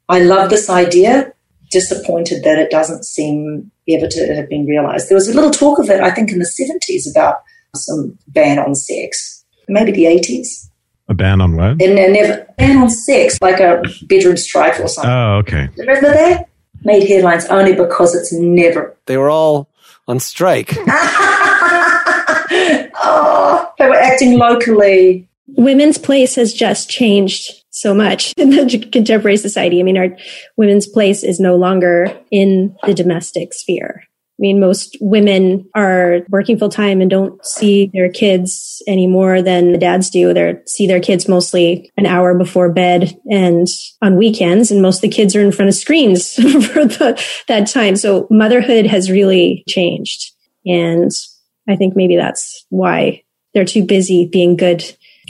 I love this idea, disappointed that it doesn't seem ever to have been realized. There was a little talk of it, I think, in the 70s about some ban on sex, maybe the 80s. A ban on what? And never ban on sex, like a bedroom strife or something. Oh, okay. Remember that? Made headlines only because it's never. They were all on strike. *laughs* oh, they were acting locally. Women's place has just changed so much *laughs* in the contemporary society. I mean, our women's place is no longer in the domestic sphere. I mean, most women are working full time and don't see their kids any more than the dads do. They see their kids mostly an hour before bed and on weekends. And most of the kids are in front of screens *laughs* for the, that time. So motherhood has really changed. And I think maybe that's why they're too busy being good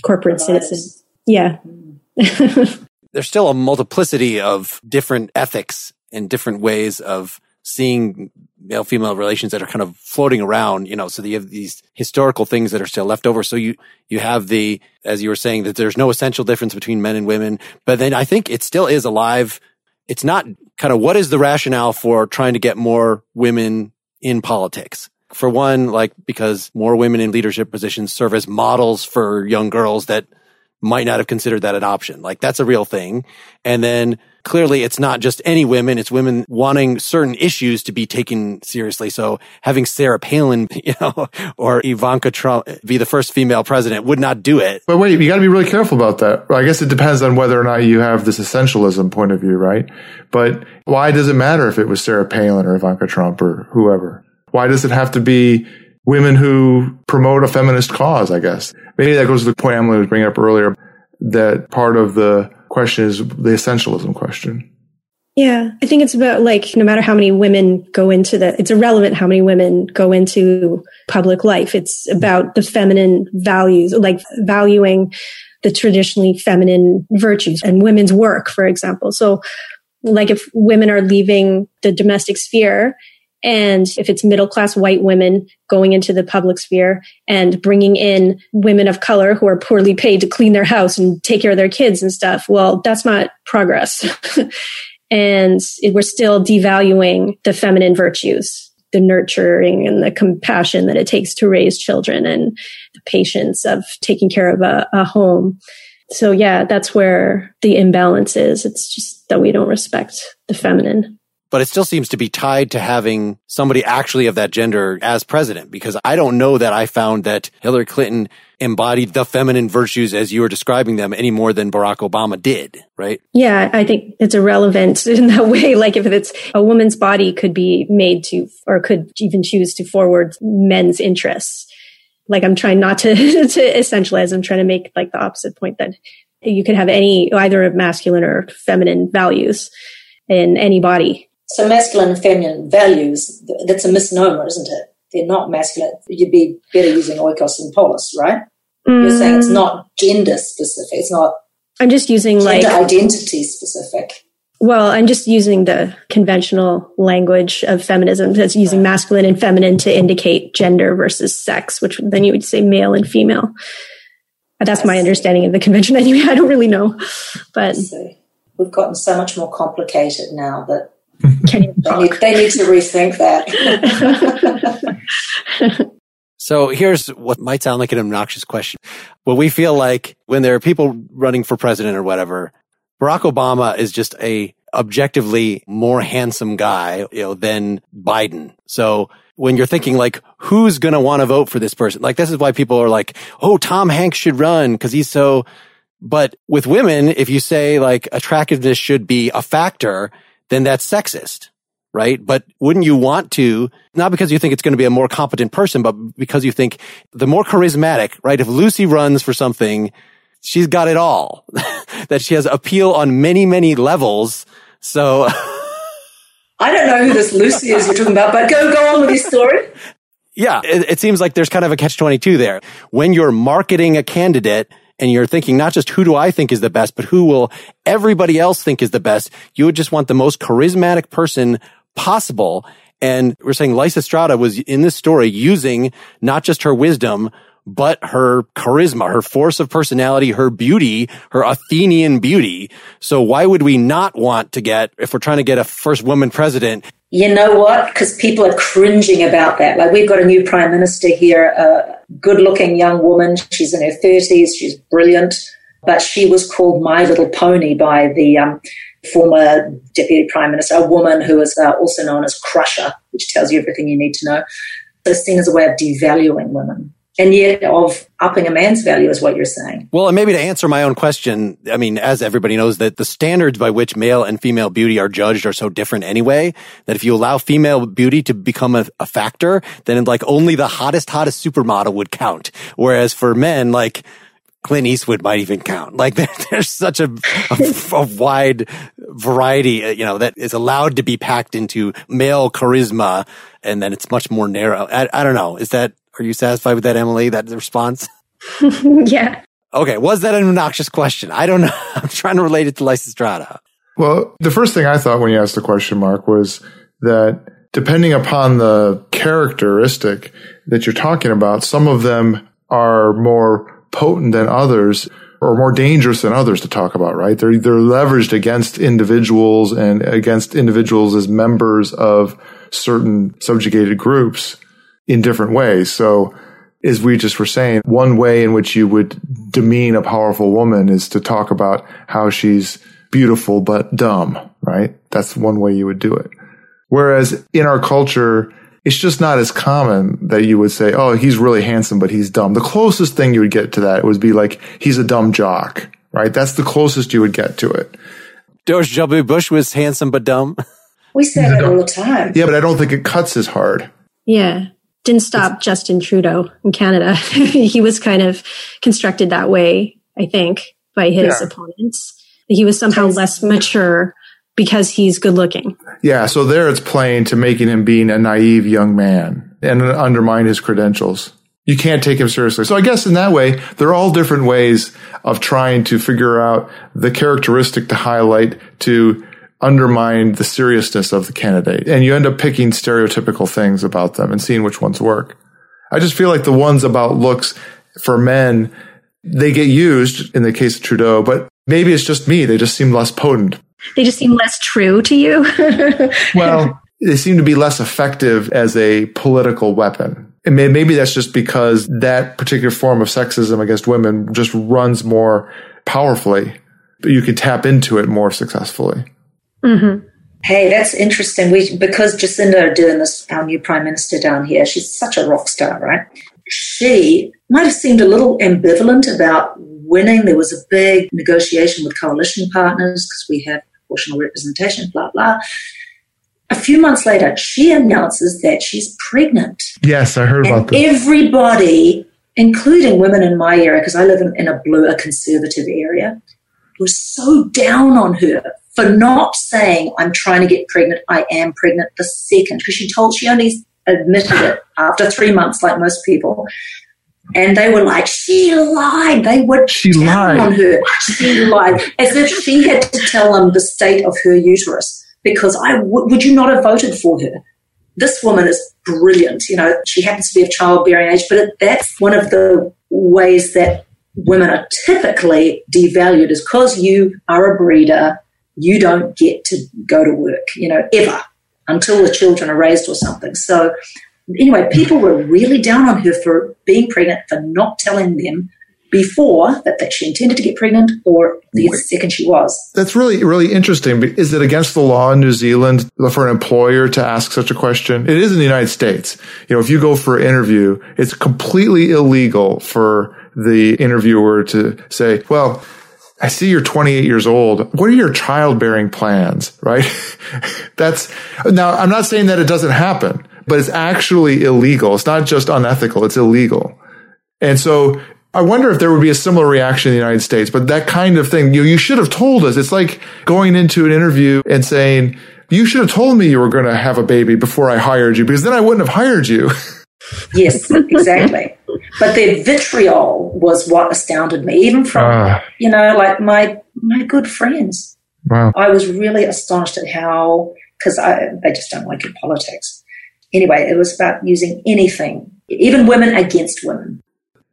corporate citizens. Yeah. *laughs* There's still a multiplicity of different ethics and different ways of seeing male female relations that are kind of floating around, you know, so that you have these historical things that are still left over. So you, you have the, as you were saying, that there's no essential difference between men and women, but then I think it still is alive. It's not kind of what is the rationale for trying to get more women in politics? For one, like because more women in leadership positions serve as models for young girls that might not have considered that an option. Like that's a real thing. And then clearly it's not just any women, it's women wanting certain issues to be taken seriously. So having Sarah Palin, *laughs* you know, or Ivanka Trump be the first female president would not do it. But wait, you got to be really careful about that. I guess it depends on whether or not you have this essentialism point of view, right? But why does it matter if it was Sarah Palin or Ivanka Trump or whoever? Why does it have to be women who promote a feminist cause, I guess? Maybe that goes to the point Emily was bringing up earlier that part of the question is the essentialism question. Yeah, I think it's about like no matter how many women go into the, it's irrelevant how many women go into public life. It's about the feminine values, like valuing the traditionally feminine virtues and women's work, for example. So, like if women are leaving the domestic sphere and if it's middle class white women going into the public sphere and bringing in women of color who are poorly paid to clean their house and take care of their kids and stuff, well, that's not progress. *laughs* and it, we're still devaluing the feminine virtues, the nurturing and the compassion that it takes to raise children and the patience of taking care of a, a home. So yeah, that's where the imbalance is. It's just that we don't respect the feminine but it still seems to be tied to having somebody actually of that gender as president because I don't know that I found that Hillary Clinton embodied the feminine virtues as you were describing them any more than Barack Obama did, right? Yeah, I think it's irrelevant *laughs* in that way. Like if it's a woman's body could be made to, or could even choose to forward men's interests. Like I'm trying not to, *laughs* to essentialize. I'm trying to make like the opposite point that you could have any, either of masculine or feminine values in any body so masculine and feminine values, that's a misnomer, isn't it? They're not masculine. You'd be better using oikos and polis, right? Mm. You're saying it's mm. not gender specific. It's not. I'm just using like identity specific. Well, I'm just using the conventional language of feminism that's using masculine and feminine to indicate gender versus sex, which then you would say male and female. That's my understanding of the convention. *laughs* Anyway, I don't really know, but we've gotten so much more complicated now that can you they, need, they need to rethink that. *laughs* so here's what might sound like an obnoxious question. Well, we feel like when there are people running for president or whatever, Barack Obama is just a objectively more handsome guy, you know, than Biden. So when you're thinking like, who's going to want to vote for this person? Like, this is why people are like, oh, Tom Hanks should run because he's so, but with women, if you say like attractiveness should be a factor, then that's sexist, right? But wouldn't you want to, not because you think it's going to be a more competent person, but because you think the more charismatic, right? If Lucy runs for something, she's got it all, *laughs* that she has appeal on many, many levels. So. I don't know who this Lucy is you're talking about, but go, go on with your story. Yeah, it, it seems like there's kind of a catch 22 there. When you're marketing a candidate, and you're thinking not just who do I think is the best, but who will everybody else think is the best, you would just want the most charismatic person possible. And we're saying Lysistrata was in this story using not just her wisdom, but her charisma, her force of personality, her beauty, her Athenian beauty. So why would we not want to get, if we're trying to get a first woman president? You know what? Because people are cringing about that. Like we've got a new prime minister here, a good looking young woman. She's in her 30s. She's brilliant. But she was called My Little Pony by the um, former deputy prime minister, a woman who is uh, also known as Crusher, which tells you everything you need to know. So it's seen as a way of devaluing women and yet of upping a man's value is what you're saying. Well, and maybe to answer my own question, I mean, as everybody knows that the standards by which male and female beauty are judged are so different anyway, that if you allow female beauty to become a, a factor, then like only the hottest, hottest supermodel would count. Whereas for men, like, Clint Eastwood might even count. Like *laughs* there, there's such a, a, a, wide variety, uh, you know, that is allowed to be packed into male charisma. And then it's much more narrow. I, I don't know. Is that, are you satisfied with that, Emily? That response? *laughs* *laughs* yeah. Okay. Was that an obnoxious question? I don't know. *laughs* I'm trying to relate it to Lysistrata. Well, the first thing I thought when you asked the question, Mark, was that depending upon the characteristic that you're talking about, some of them are more potent than others or more dangerous than others to talk about, right? They're, they're leveraged against individuals and against individuals as members of certain subjugated groups in different ways. So as we just were saying, one way in which you would demean a powerful woman is to talk about how she's beautiful but dumb, right? That's one way you would do it. Whereas in our culture, it's just not as common that you would say, Oh, he's really handsome, but he's dumb. The closest thing you would get to that would be like, he's a dumb jock, right? That's the closest you would get to it. George W. Bush was handsome but dumb. We say that all the time. Yeah, but I don't think it cuts as hard. Yeah didn't stop it's, Justin Trudeau in Canada. *laughs* he was kind of constructed that way, I think, by his yeah. opponents. He was somehow less mature because he's good looking. Yeah, so there it's playing to making him being a naive young man and undermine his credentials. You can't take him seriously. So I guess in that way, they're all different ways of trying to figure out the characteristic to highlight to undermine the seriousness of the candidate. And you end up picking stereotypical things about them and seeing which ones work. I just feel like the ones about looks for men, they get used in the case of Trudeau, but maybe it's just me. They just seem less potent. They just seem less true to you. *laughs* well, they seem to be less effective as a political weapon. And maybe that's just because that particular form of sexism against women just runs more powerfully, but you can tap into it more successfully. Mm-hmm. Hey, that's interesting. We because Jacinda Ardern, this our new prime minister down here, she's such a rock star, right? She might have seemed a little ambivalent about winning. There was a big negotiation with coalition partners because we have proportional representation, blah blah. A few months later, she announces that she's pregnant. Yes, I heard about that. Everybody, including women in my area, because I live in, in a blue, a conservative area, was so down on her for not saying, I'm trying to get pregnant, I am pregnant the second, because she told, she only admitted it after three months, like most people. And they were like, she lied. They were she lied. on her. She lied. As if she had to tell them the state of her uterus. Because I w- would you not have voted for her? This woman is brilliant. You know, she happens to be of childbearing age, but it, that's one of the ways that women are typically devalued is because you are a breeder you don't get to go to work, you know, ever until the children are raised or something. So, anyway, people were really down on her for being pregnant, for not telling them before that, that she intended to get pregnant or the Wait. second she was. That's really, really interesting. Is it against the law in New Zealand for an employer to ask such a question? It is in the United States. You know, if you go for an interview, it's completely illegal for the interviewer to say, well, I see you're 28 years old. What are your childbearing plans? Right? *laughs* That's now, I'm not saying that it doesn't happen, but it's actually illegal. It's not just unethical. It's illegal. And so I wonder if there would be a similar reaction in the United States, but that kind of thing, you, you should have told us. It's like going into an interview and saying, you should have told me you were going to have a baby before I hired you because then I wouldn't have hired you. *laughs* yes, exactly. But their vitriol was what astounded me, even from Ah. you know, like my my good friends. Wow. I was really astonished at how because they just don't like your politics. Anyway, it was about using anything, even women against women.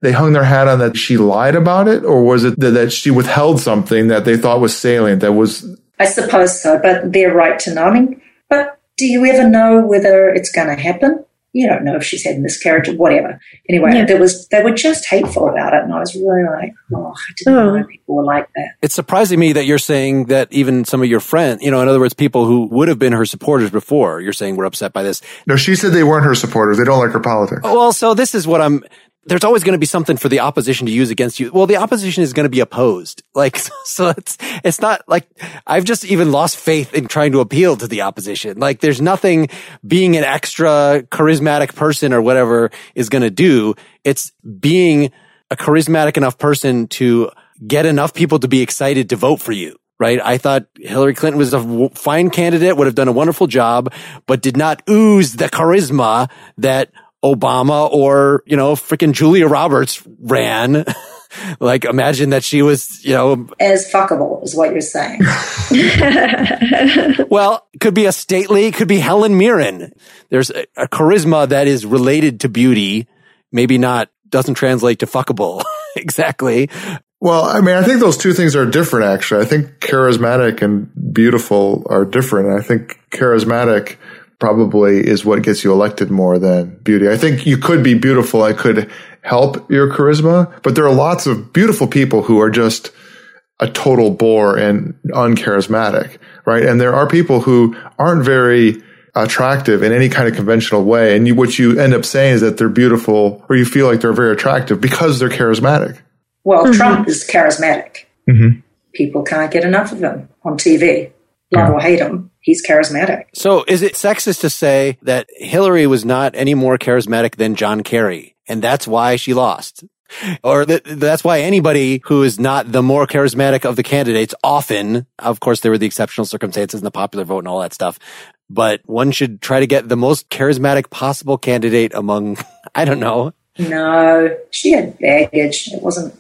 They hung their hat on that she lied about it, or was it that, that she withheld something that they thought was salient that was I suppose so, but they're right to know. I mean, but do you ever know whether it's going to happen? You don't know if she's had miscarriage or whatever. Anyway, Yeah. there was they were just hateful about it, and I was really like, oh, I didn't Oh. know people were like that. It's surprising me that you're saying that even some of your friends, you know, in other words, people who would have been her supporters before, you're saying we're upset by this. No, she said they weren't her supporters. They don't like her politics. Well, so this is what I'm. There's always going to be something for the opposition to use against you. Well, the opposition is going to be opposed. *laughs* Like, so it's, it's not like I've just even lost faith in trying to appeal to the opposition. Like, there's nothing being an extra charismatic person or whatever is going to do. It's being a charismatic enough person to get enough people to be excited to vote for you. Right. I thought Hillary Clinton was a fine candidate, would have done a wonderful job, but did not ooze the charisma that Obama or, you know, freaking Julia Roberts ran. *laughs* like imagine that she was, you know, As fuckable is what you're saying. *laughs* well, could be a stately, could be Helen Mirren. There's a, a charisma that is related to beauty, maybe not, doesn't translate to fuckable *laughs* exactly. Well, I mean, I think those two things are different, actually. I think charismatic and beautiful are different. I think charismatic probably is what gets you elected more than beauty. I think you could be beautiful. I could help your charisma, but there are lots of beautiful people who are just a total bore and uncharismatic, right? And there are people who aren't very attractive in any kind of conventional way. And you, what you end up saying is that they're beautiful or you feel like they're very attractive because they're charismatic. Well, Trump is charismatic. Mhm. People can't get enough of him on TV. Love or hate him, he's charismatic. So is it sexist to say that Hillary was not any more charismatic than John Kerry? And that's why she lost. Or that, that's why anybody who is not the more charismatic of the candidates often, of course, there were the exceptional circumstances and the popular vote and all that stuff, but one should try to get the most charismatic possible candidate among, *laughs* I don't know, No, she had baggage. It wasn't,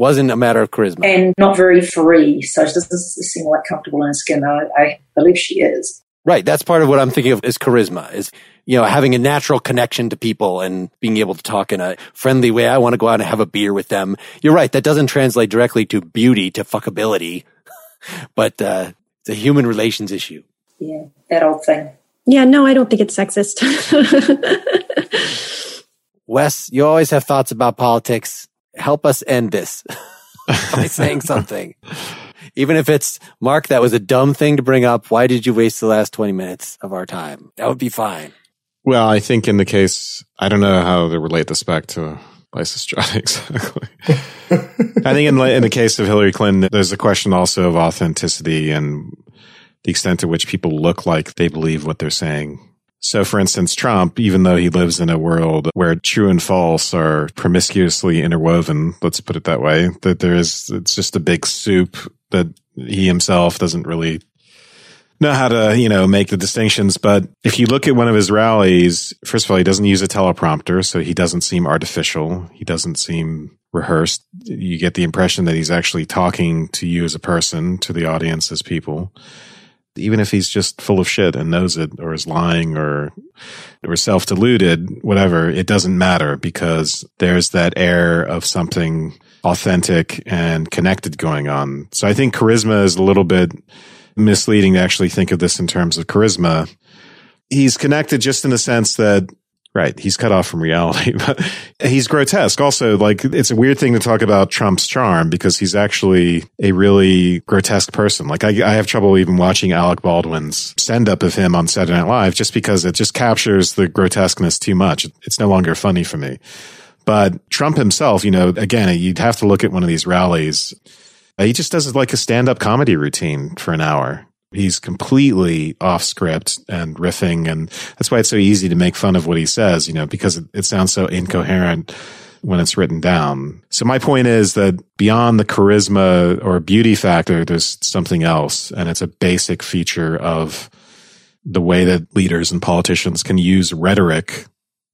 wasn't a matter of charisma. and not very free. So she doesn't seem like comfortable in her skin. I, I believe she is. Right. That's part of what I'm thinking of is charisma is, you know, having a natural connection to people and being able to talk in a friendly way. I want to go out and have a beer with them. You're right. That doesn't translate directly to beauty, to fuckability, *laughs* but, uh, it's a human relations issue. Yeah, that old thing. yeah, no, I don't think it's sexist. *laughs* Wes, you always have thoughts about politics. Help us end this *laughs* by saying something. Even if it's Mark, that was a dumb thing to bring up. Why did you waste the last 20 minutes of our time? That would be fine. Well, I think in the case, I don't know how to relate this back to Lysistrata *laughs* exactly. I think in, in the case of Hillary Clinton, there's a question also of authenticity and the extent to which people look like they believe what they're saying. So, for instance, Trump, even though he lives in a world where true and false are promiscuously interwoven, let's put it that way, that there is, it's just a big soup that he himself doesn't really know how to, you know, make the distinctions. But if you look at one of his rallies, first of all, he doesn't use a teleprompter, so he doesn't seem artificial. He doesn't seem rehearsed. You get the impression that he's actually talking to you as a person, to the audience as people. Even if he's just full of shit and knows it or is lying or or self-deluded, whatever, it doesn't matter because there's that air of something authentic and connected going on. So I think charisma is a little bit misleading to actually think of this in terms of charisma. He's connected just in the sense that, right, he's cut off from reality, *laughs* but he's grotesque. Also, like, it's a weird thing to talk about Trump's charm because he's actually a really grotesque person. Like, I, I have trouble even watching Alec Baldwin's send up of him on Saturday Night Live just because it just captures the grotesqueness too much. It's no longer funny for me. But Trump himself, you know, again, you'd have to look at one of these rallies. He just does like a stand up comedy routine for an hour. He's completely off script and riffing. And that's why it's so easy to make fun of what he says, you know, because it, it sounds so incoherent when it's written down. So my point is that beyond the charisma or beauty factor, there's something else. And it's a basic feature of the way that leaders and politicians can use rhetoric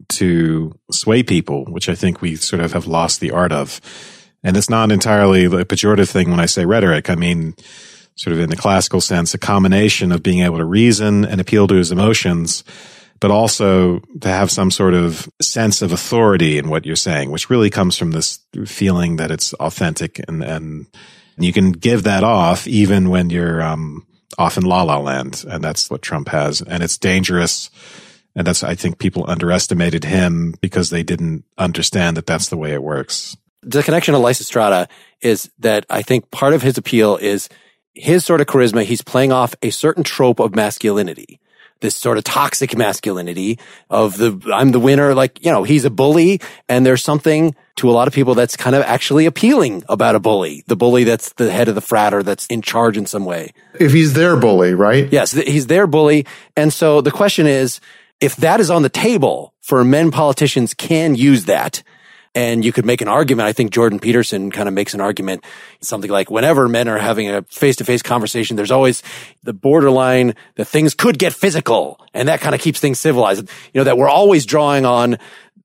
to sway people, which I think we sort of have lost the art of. And it's not entirely a pejorative thing when I say rhetoric. I mean, sort of in the classical sense, a combination of being able to reason and appeal to his emotions, but also to have some sort of sense of authority in what you're saying, which really comes from this feeling that it's authentic and, and you can give that off even when you're, um, off in la la land. And that's what Trump has. And it's dangerous. And that's, I think people underestimated him because they didn't understand that that's the way it works. The connection to Lysistrata is that I think part of his appeal is his sort of charisma. He's playing off a certain trope of masculinity this sort of toxic masculinity of the, I'm the winner. Like, you know, he's a bully and there's something to a lot of people that's kind of actually appealing about a bully. The bully that's the head of the frat or that's in charge in some way. If he's their bully, right? Yes, he's their bully. And so the question is, if that is on the table for men politicians can use that, and you could make an argument. I think Jordan Peterson kind of makes an argument, something like whenever men are having a face to face conversation, there's always the borderline that things could get physical and that kind of keeps things civilized. You know, that we're always drawing on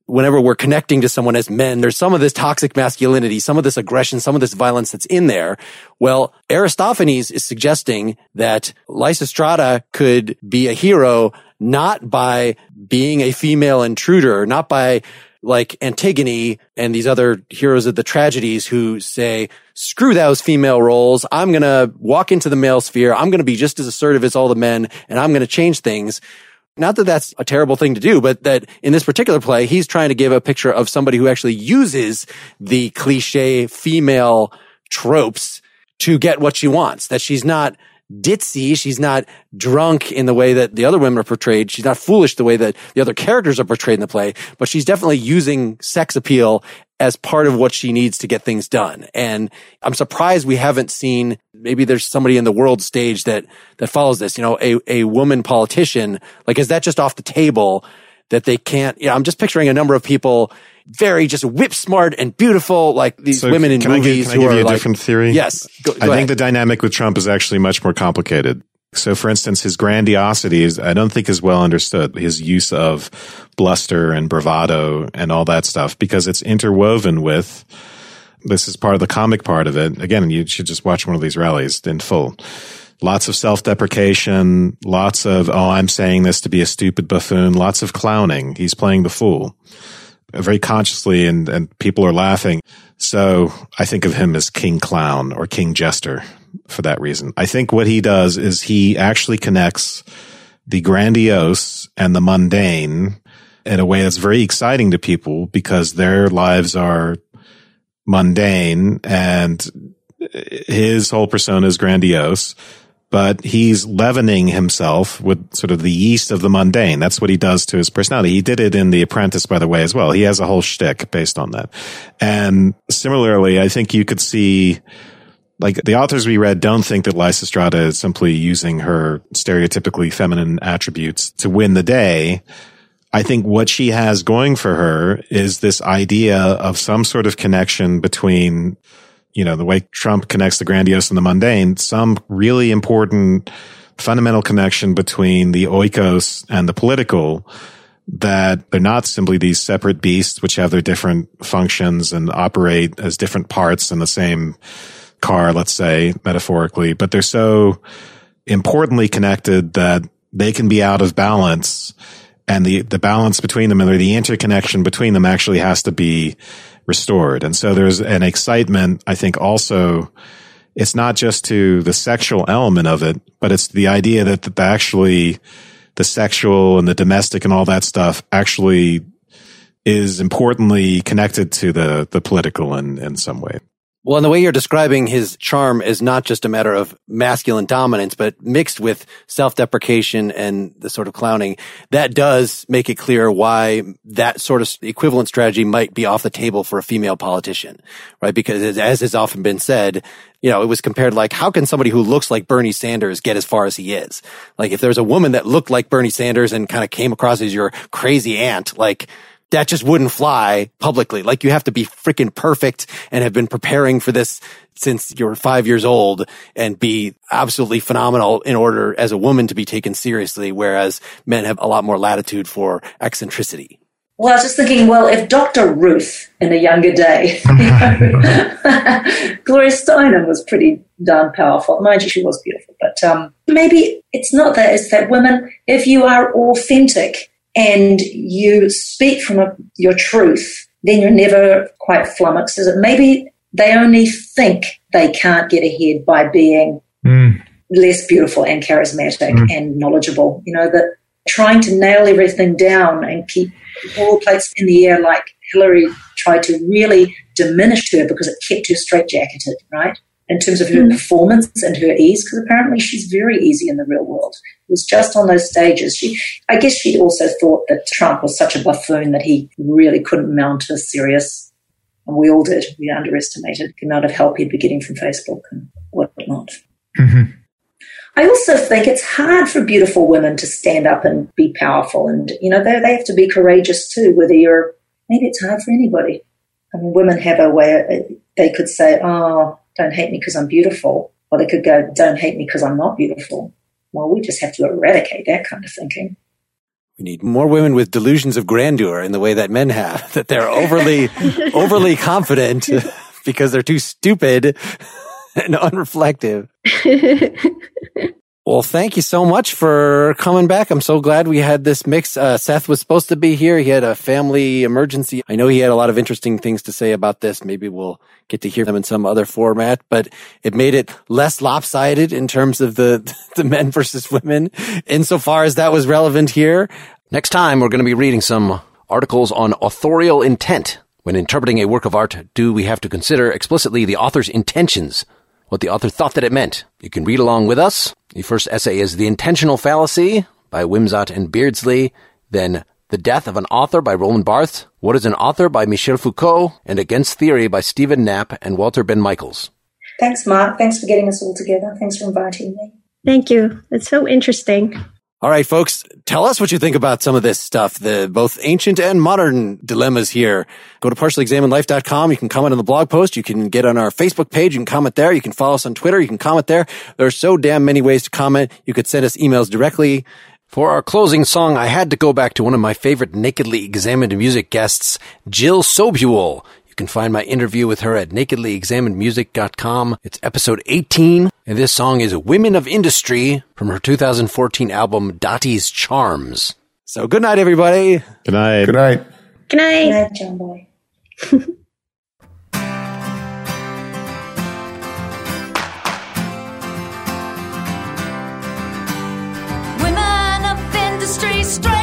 whenever we're connecting to someone as men, there's some of this toxic masculinity, some of this aggression, some of this violence that's in there. Well, Aristophanes is suggesting that Lysistrata could be a hero not by being a female intruder, not by like Antigone and these other heroes of the tragedies who say, screw those female roles. I'm going to walk into the male sphere. I'm going to be just as assertive as all the men and I'm going to change things. Not that that's a terrible thing to do, but that in this particular play, he's trying to give a picture of somebody who actually uses the cliche female tropes to get what she wants, that she's not ditzy. She's not drunk in the way that the other women are portrayed. She's not foolish the way that the other characters are portrayed in the play, but she's definitely using sex appeal as part of what she needs to get things done. And I'm surprised we haven't seen, maybe there's somebody in the world stage that, that follows this, you know, a, a woman politician. Like, is that just off the table that they can't, you know, I'm just picturing a number of people very just whip smart and beautiful, like these So women in can I give- movies can I who give are you a like, different theory? Yes. Go, go I ahead. think the dynamic with Trump is actually much more complicated. So, for instance, his grandiosity is, I don't think is well understood. His use of bluster and bravado and all that stuff, because it's interwoven with, this is part of the comic part of it. Again, you should just watch one of these rallies in full. Lots of self-deprecation, lots of, oh, I'm saying this to be a stupid buffoon, lots of clowning. He's playing the fool very consciously and, and people are laughing. So I think of him as King Clown or King Jester for that reason. I think what he does is he actually connects the grandiose and the mundane in a way that's very exciting to people because their lives are mundane and his whole persona is grandiose but he's leavening himself with sort of the yeast of the mundane. That's what he does to his personality. He did it in The Apprentice, by the way, as well. He has a whole shtick based on that. And similarly, I think you could see, like the authors we read don't think that Lysistrata is simply using her stereotypically feminine attributes to win the day. I think what she has going for her is this idea of some sort of connection between you know, the way Trump connects the grandiose and the mundane, some really important fundamental connection between the oikos and the political that they're not simply these separate beasts which have their different functions and operate as different parts in the same car, let's say, metaphorically, but they're so importantly connected that they can be out of balance and the, the balance between them or the interconnection between them actually has to be restored. And so there's an excitement, I think also, it's not just to the sexual element of it, but it's the idea that, that actually the sexual and the domestic and all that stuff actually is importantly connected to the, the political in, in some way. Well, and the way you're describing his charm is not just a matter of masculine dominance, but mixed with self-deprecation and the sort of clowning. That does make it clear why that sort of equivalent strategy might be off the table for a female politician, right? Because as has often been said, you know, it was compared like, how can somebody who looks like Bernie Sanders get as far as he is? Like, if there's a woman that looked like Bernie Sanders and kind of came across as your crazy aunt, like, that just wouldn't fly publicly. Like you have to be freaking perfect and have been preparing for this since you were five years old and be absolutely phenomenal in order as a woman to be taken seriously. Whereas men have a lot more latitude for eccentricity. Well, I was just thinking, well, if Dr. Ruth in a younger day, *laughs* know, *laughs* Gloria Steinem was pretty darn powerful. Mind you, she was beautiful, but um, maybe it's not that. It's that women, if you are authentic and you speak from a, your truth, then you're never quite flummoxed. Is it? Maybe they only think they can't get ahead by being mm. less beautiful and charismatic mm. and knowledgeable. You know that trying to nail everything down and keep all the plates in the air like Hillary tried to really diminish her because it kept her straitjacketed, right? In terms of her mm. performance and her ease, because apparently she's very easy in the real world. It was just on those stages. She, I guess she'd also thought that Trump was such a buffoon that he really couldn't mount a serious, and we all did. We underestimated the amount of help he'd be getting from Facebook and whatnot. Mm-hmm. I also think it's hard for beautiful women to stand up and be powerful. And, you know, they, they have to be courageous too, whether you're, maybe it's hard for anybody. I mean, women have a way, they could say, oh, don't hate me because I'm beautiful. Or they could go, don't hate me because I'm not beautiful. Well, we just have to eradicate that kind of thinking. We need more women with delusions of grandeur in the way that men have, *laughs* that they're overly, *laughs* overly confident *laughs* because they're too stupid and unreflective. Well, thank you so much for coming back. I'm so glad we had this mix. Uh, Seth was supposed to be here. He had a family emergency. I know he had a lot of interesting things to say about this. Maybe we'll get to hear them in some other format, but it made it less lopsided in terms of the, *laughs* the men versus women insofar as that was relevant here. Next time, we're going to be reading some articles on authorial intent. When interpreting a work of art, do we have to consider explicitly the author's intentions? What the author thought that it meant. You can read along with us. The first essay is The Intentional Fallacy by Wimsatt and Beardsley, then The Death of an Author by Roland Barthes, What is an Author by Michel Foucault, and Against Theory by Stephen Knapp and Walter Benn Michaels. Thanks, Mark. Thanks for getting us all together. Thanks for inviting me. Thank you. It's so interesting. All right, folks, tell us what you think about some of this stuff, the both ancient and modern dilemmas here. Go to partiallyexaminedlife.com. You can comment on the blog post. You can get on our Facebook page. You can comment there. You can follow us on Twitter. You can comment there. There are so damn many ways to comment. You could send us emails directly. For our closing song, I had to go back to one of my favorite nakedly examined music guests, Jill Sobule can find my interview with her at nakedlyexaminedmusic.com. It's episode 18, and this song is Women of Industry from her 2014 album Dottie's Charms. So good night, everybody. Good night. Good night. Good night. Good night, John Boy. *laughs* Women of industry.